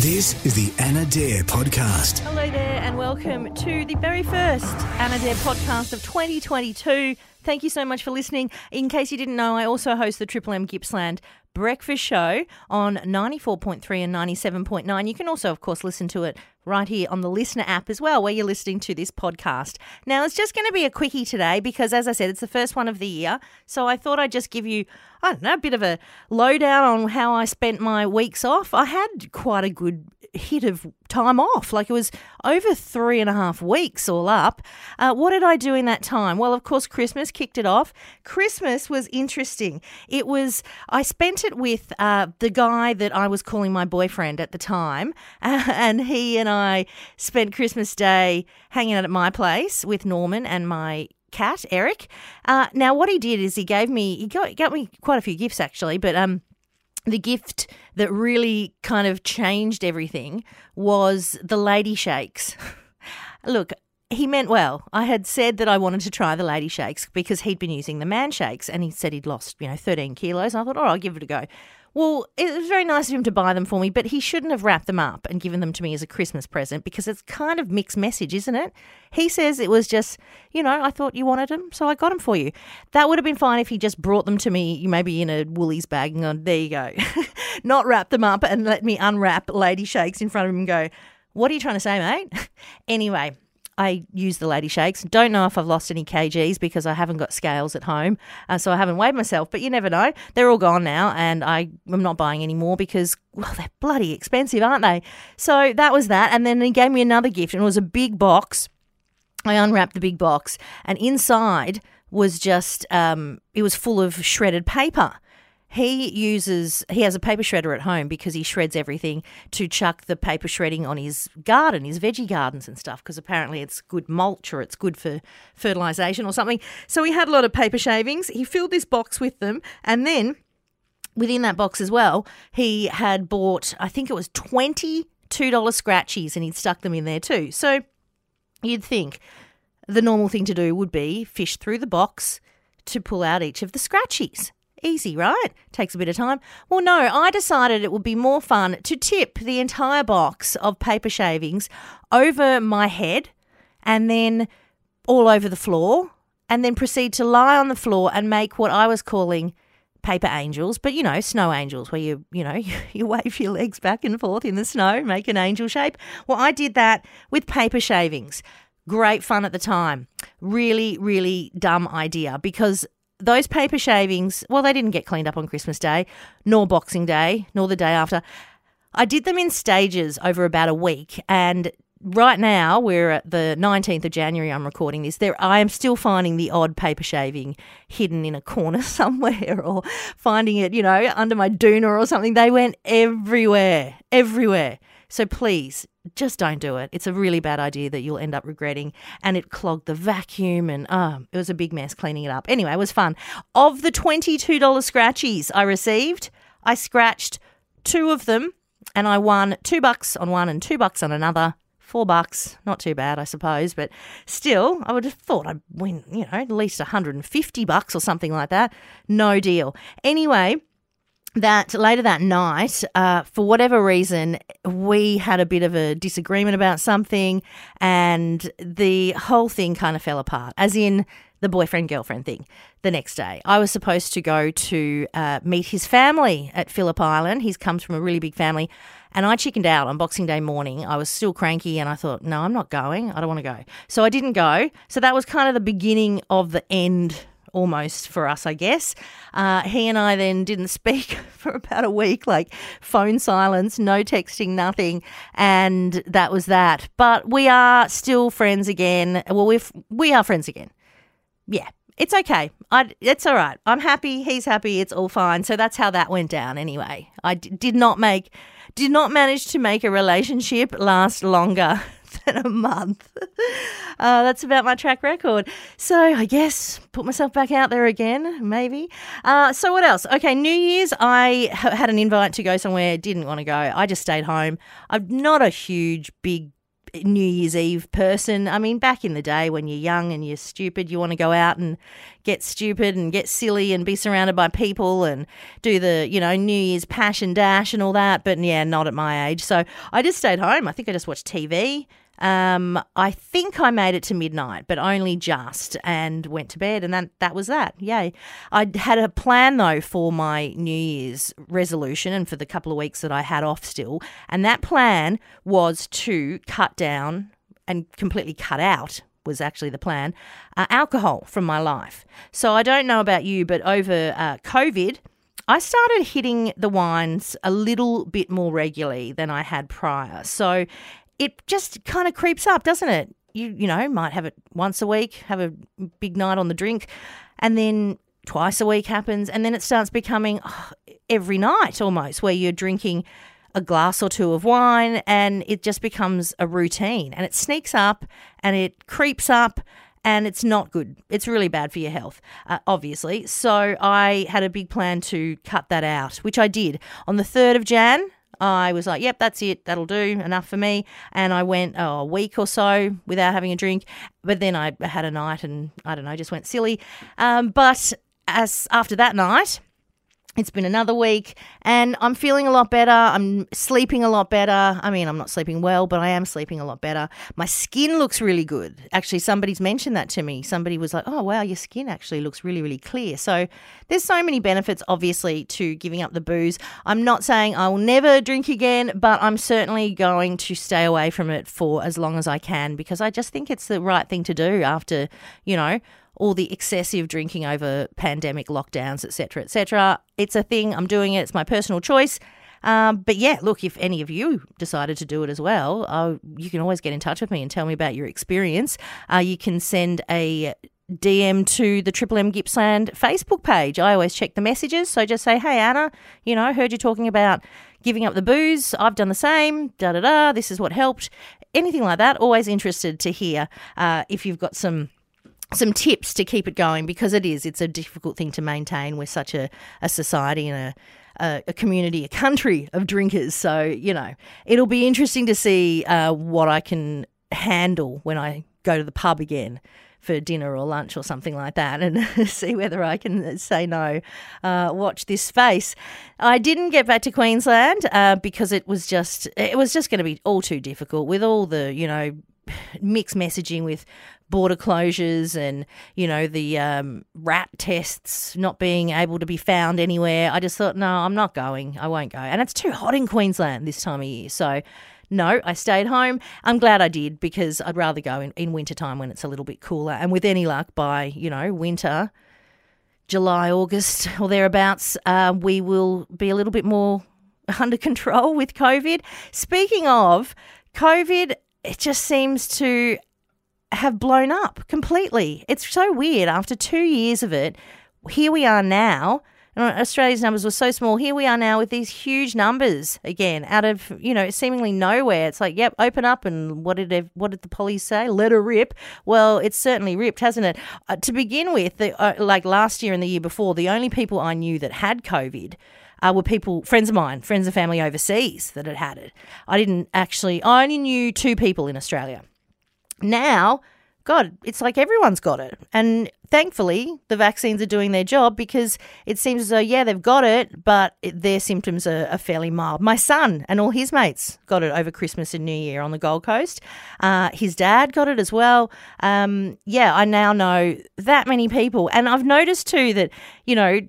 This is the Anna Dare podcast. Hello there, and welcome to the very first Anna Dare podcast of 2022. Thank you so much for listening. In case you didn't know, I also host the Triple M Gippsland breakfast show on 94.3 and 97.9. You can also, of course, listen to it right here on the LiSTNR app as well, where you're listening to this podcast. Now, it's just going to be a quickie today because, as I said, it's the first one of the year. So I thought I'd just give you, I don't know, a bit of a lowdown on how I spent my weeks off. I had quite a good hit of time off. Like it was over three and a half weeks all up. Uh, what did I do in that time? Well, of course, Christmas kicked it off. Christmas was interesting. It was, I spent it with uh, the guy that I was calling my boyfriend at the time. And he and I spent Christmas Day hanging out at my place with Norman and my cat, Eric. Uh, now, what he did is he gave me, he got, got me quite a few gifts actually, but, um, the gift that really kind of changed everything was the lady shakes. Look, he meant well. I had said that I wanted to try the lady shakes because he'd been using the man shakes and he said he'd lost, you know, 13 kilos. I thought, right, I'll give it a go. Well, it was very nice of him to buy them for me, but he shouldn't have wrapped them up and given them to me as a Christmas present because it's kind of mixed message, isn't it? He says it was just, you know, I thought you wanted them, so I got them for you. That would have been fine if he just brought them to me, maybe in a Woolies bag and gone, there you go. Not wrap them up and let me unwrap Lady Shakes in front of him and go, what are you trying to say, mate? anyway, I use the lady shakes. Don't know if I've lost any kgs because I haven't got scales at home, uh, so I haven't weighed myself. But you never know; they're all gone now, and I am not buying any more because well, they're bloody expensive, aren't they? So that was that, and then he gave me another gift, and it was a big box. I unwrapped the big box, and inside was just um, it was full of shredded paper. He uses he has a paper shredder at home because he shreds everything to chuck the paper shredding on his garden, his veggie gardens and stuff because apparently it's good mulch or it's good for fertilization or something. So he had a lot of paper shavings. He filled this box with them and then within that box as well, he had bought I think it was $22 scratchies and he'd stuck them in there too. So you'd think the normal thing to do would be fish through the box to pull out each of the scratchies. Easy, right? Takes a bit of time. Well, no, I decided it would be more fun to tip the entire box of paper shavings over my head and then all over the floor and then proceed to lie on the floor and make what I was calling paper angels, but you know, snow angels, where you, you know, you wave your legs back and forth in the snow, make an angel shape. Well, I did that with paper shavings. Great fun at the time. Really, really dumb idea because those paper shavings, well, they didn't get cleaned up on Christmas Day, nor Boxing Day, nor the day after. I did them in stages over about a week, and right now we're at the 19th of January. I'm recording this. There, I am still finding the odd paper shaving hidden in a corner somewhere, or finding it, you know, under my doona or something. They went everywhere, everywhere. So please, just don't do it. It's a really bad idea that you'll end up regretting. And it clogged the vacuum, and um, it was a big mess cleaning it up. Anyway, it was fun. Of the $22 scratchies I received, I scratched two of them, and I won two bucks on one and two bucks on another. Four bucks, not too bad, I suppose, but still, I would have thought I'd win, you know, at least 150 bucks or something like that. No deal. Anyway, that later that night, uh, for whatever reason, we had a bit of a disagreement about something, and the whole thing kind of fell apart. As in the boyfriend girlfriend thing. The next day, I was supposed to go to uh, meet his family at Phillip Island. He's comes from a really big family, and I chickened out on Boxing Day morning. I was still cranky, and I thought, no, I'm not going. I don't want to go. So I didn't go. So that was kind of the beginning of the end almost for us, I guess. Uh, he and I then didn't speak for about a week, like phone silence, no texting, nothing, and that was that. But we are still friends again. Well, we we are friends again. Yeah, it's okay. I, it's all right. I'm happy. He's happy. It's all fine. So that's how that went down. Anyway, I d- did not make, did not manage to make a relationship last longer than a month. Uh, that's about my track record. So I guess put myself back out there again, maybe. Uh, so what else? Okay, New Year's, I had an invite to go somewhere, didn't want to go. I just stayed home. I'm not a huge, big New Year's Eve person. I mean, back in the day when you're young and you're stupid, you want to go out and get stupid and get silly and be surrounded by people and do the, you know, New Year's passion dash and all that. But yeah, not at my age. So I just stayed home. I think I just watched TV. Um, I think I made it to midnight, but only just, and went to bed, and that that was that. Yay! I had a plan though for my New Year's resolution, and for the couple of weeks that I had off still, and that plan was to cut down and completely cut out was actually the plan uh, alcohol from my life. So I don't know about you, but over uh, COVID. I started hitting the wines a little bit more regularly than I had prior. So it just kind of creeps up, doesn't it? You you know might have it once a week, have a big night on the drink, and then twice a week happens, and then it starts becoming oh, every night almost, where you're drinking a glass or two of wine, and it just becomes a routine, and it sneaks up and it creeps up. And it's not good. It's really bad for your health, uh, obviously. So I had a big plan to cut that out, which I did. On the 3rd of Jan, I was like, yep, that's it. That'll do enough for me. And I went oh, a week or so without having a drink. But then I had a night and I don't know, just went silly. Um, but as after that night, it's been another week and I'm feeling a lot better. I'm sleeping a lot better. I mean, I'm not sleeping well, but I am sleeping a lot better. My skin looks really good. Actually, somebody's mentioned that to me. Somebody was like, oh, wow, your skin actually looks really, really clear. So there's so many benefits, obviously, to giving up the booze. I'm not saying I will never drink again, but I'm certainly going to stay away from it for as long as I can because I just think it's the right thing to do after, you know, all the excessive drinking over pandemic lockdowns, etc., etc. It's a thing. I'm doing it. It's my personal choice. Um, but yeah, look, if any of you decided to do it as well, uh, you can always get in touch with me and tell me about your experience. Uh, you can send a DM to the Triple M Gippsland Facebook page. I always check the messages. So just say, hey, Anna, you know, heard you talking about giving up the booze. I've done the same. Da da da. This is what helped. Anything like that. Always interested to hear uh, if you've got some some tips to keep it going because it is it's a difficult thing to maintain we're such a, a society and a, a, a community a country of drinkers so you know it'll be interesting to see uh, what i can handle when i go to the pub again for dinner or lunch or something like that and see whether I can say no. Uh, watch this face. I didn't get back to Queensland uh, because it was just it was just going to be all too difficult with all the you know mixed messaging with border closures and you know the um, RAT tests not being able to be found anywhere. I just thought, no, I'm not going. I won't go, and it's too hot in Queensland this time of year. So no, I stayed home. I'm glad I did because I'd rather go in, in wintertime when it's a little bit cooler. And with any luck, by you know winter, July, August or thereabouts, uh, we will be a little bit more under control with COVID. Speaking of COVID, it just seems to have blown up completely. It's so weird. After two years of it, here we are now. Australia's numbers were so small. Here we are now with these huge numbers again, out of you know seemingly nowhere. It's like, yep, open up, and what did what did the police say? Let her rip. Well, it's certainly ripped, hasn't it? Uh, to begin with, the, uh, like last year and the year before, the only people I knew that had COVID uh, were people, friends of mine, friends and family overseas that had had it. I didn't actually, I only knew two people in Australia. Now, God, it's like everyone's got it. And thankfully, the vaccines are doing their job because it seems as though, yeah, they've got it, but their symptoms are, are, fairly mild. My son and all his mates got it over Christmas and New Year on the Gold Coast. Uh, his dad got it as well. Um, yeah, I now know that many people. And I've noticed too that, you know,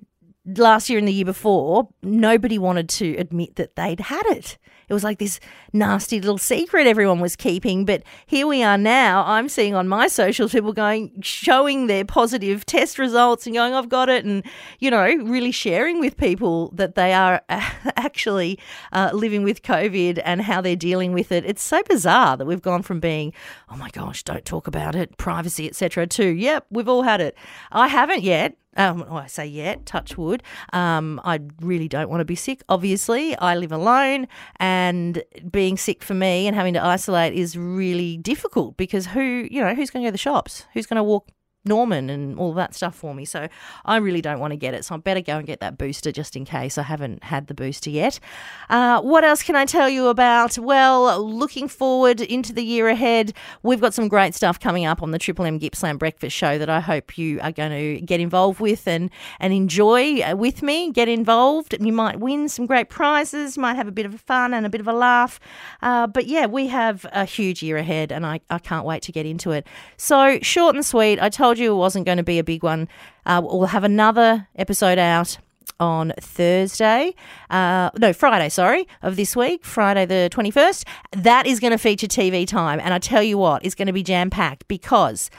last year and the year before, nobody wanted to admit that they'd had it. It was like this nasty little secret everyone was keeping. But here we are now. I'm seeing on my socials people going, showing their positive test results and going, I've got it. And, you know, really sharing with people that they are actually uh, living with COVID and how they're dealing with it. It's so bizarre that we've gone from being, oh my gosh, don't talk about it, privacy, etc., to, yep, we've all had it. I haven't yet. Um, well, I say yet, touch wood. Um, I really don't want to be sick. Obviously, I live alone, and being sick for me and having to isolate is really difficult because who, you know, who's going to go to the shops? Who's going to walk Norman and all that stuff for me. So I really don't want to get it. So I better go and get that booster just in case I haven't had the booster yet. Uh, what else can I tell you about? Well, looking forward into the year ahead, we've got some great stuff coming up on the Triple M Gippsland Breakfast Show that I hope you are going to get involved with and, and enjoy uh, with me. Get involved. And you might win some great prizes, might have a bit of fun and a bit of a laugh. Uh, but yeah, we have a huge year ahead and I, I can't wait to get into it. So, short and sweet, I told you it wasn't going to be a big one. Uh, we'll have another episode out on Thursday, uh, no, Friday, sorry, of this week, Friday the 21st. That is going to feature TV time. And I tell you what, it's going to be jam packed because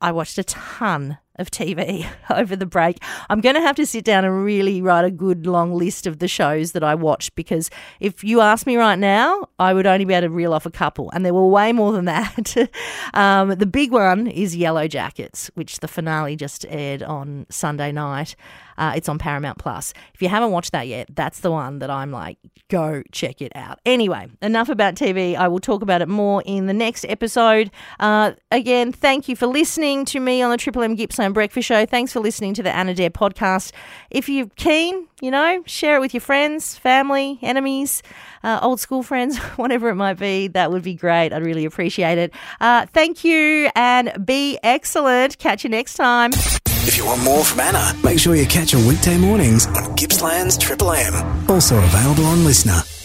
I watched a ton of TV over the break. I'm going to have to sit down and really write a good long list of the shows that I watched because if you ask me right now, I would only be able to reel off a couple, and there were way more than that. um, the big one is Yellowjackets, which the finale just aired on Sunday night. Uh, it's on Paramount Plus. If you haven't watched that yet, that's the one that I'm like, go check it out. Anyway, enough about TV. I will talk about it more in the next episode. Uh, again, thank you for listening to me on the Triple M Gippsland Breakfast Show. Thanks for listening to the Anna Dare podcast. If you're keen, you know, share it with your friends, family, enemies, uh, old school friends, whatever it might be. That would be great. I'd really appreciate it. Uh, thank you and be excellent. Catch you next time. If you want more from Anna, make sure you catch her weekday mornings on Gippsland's Triple M. Also available on LiSTNR.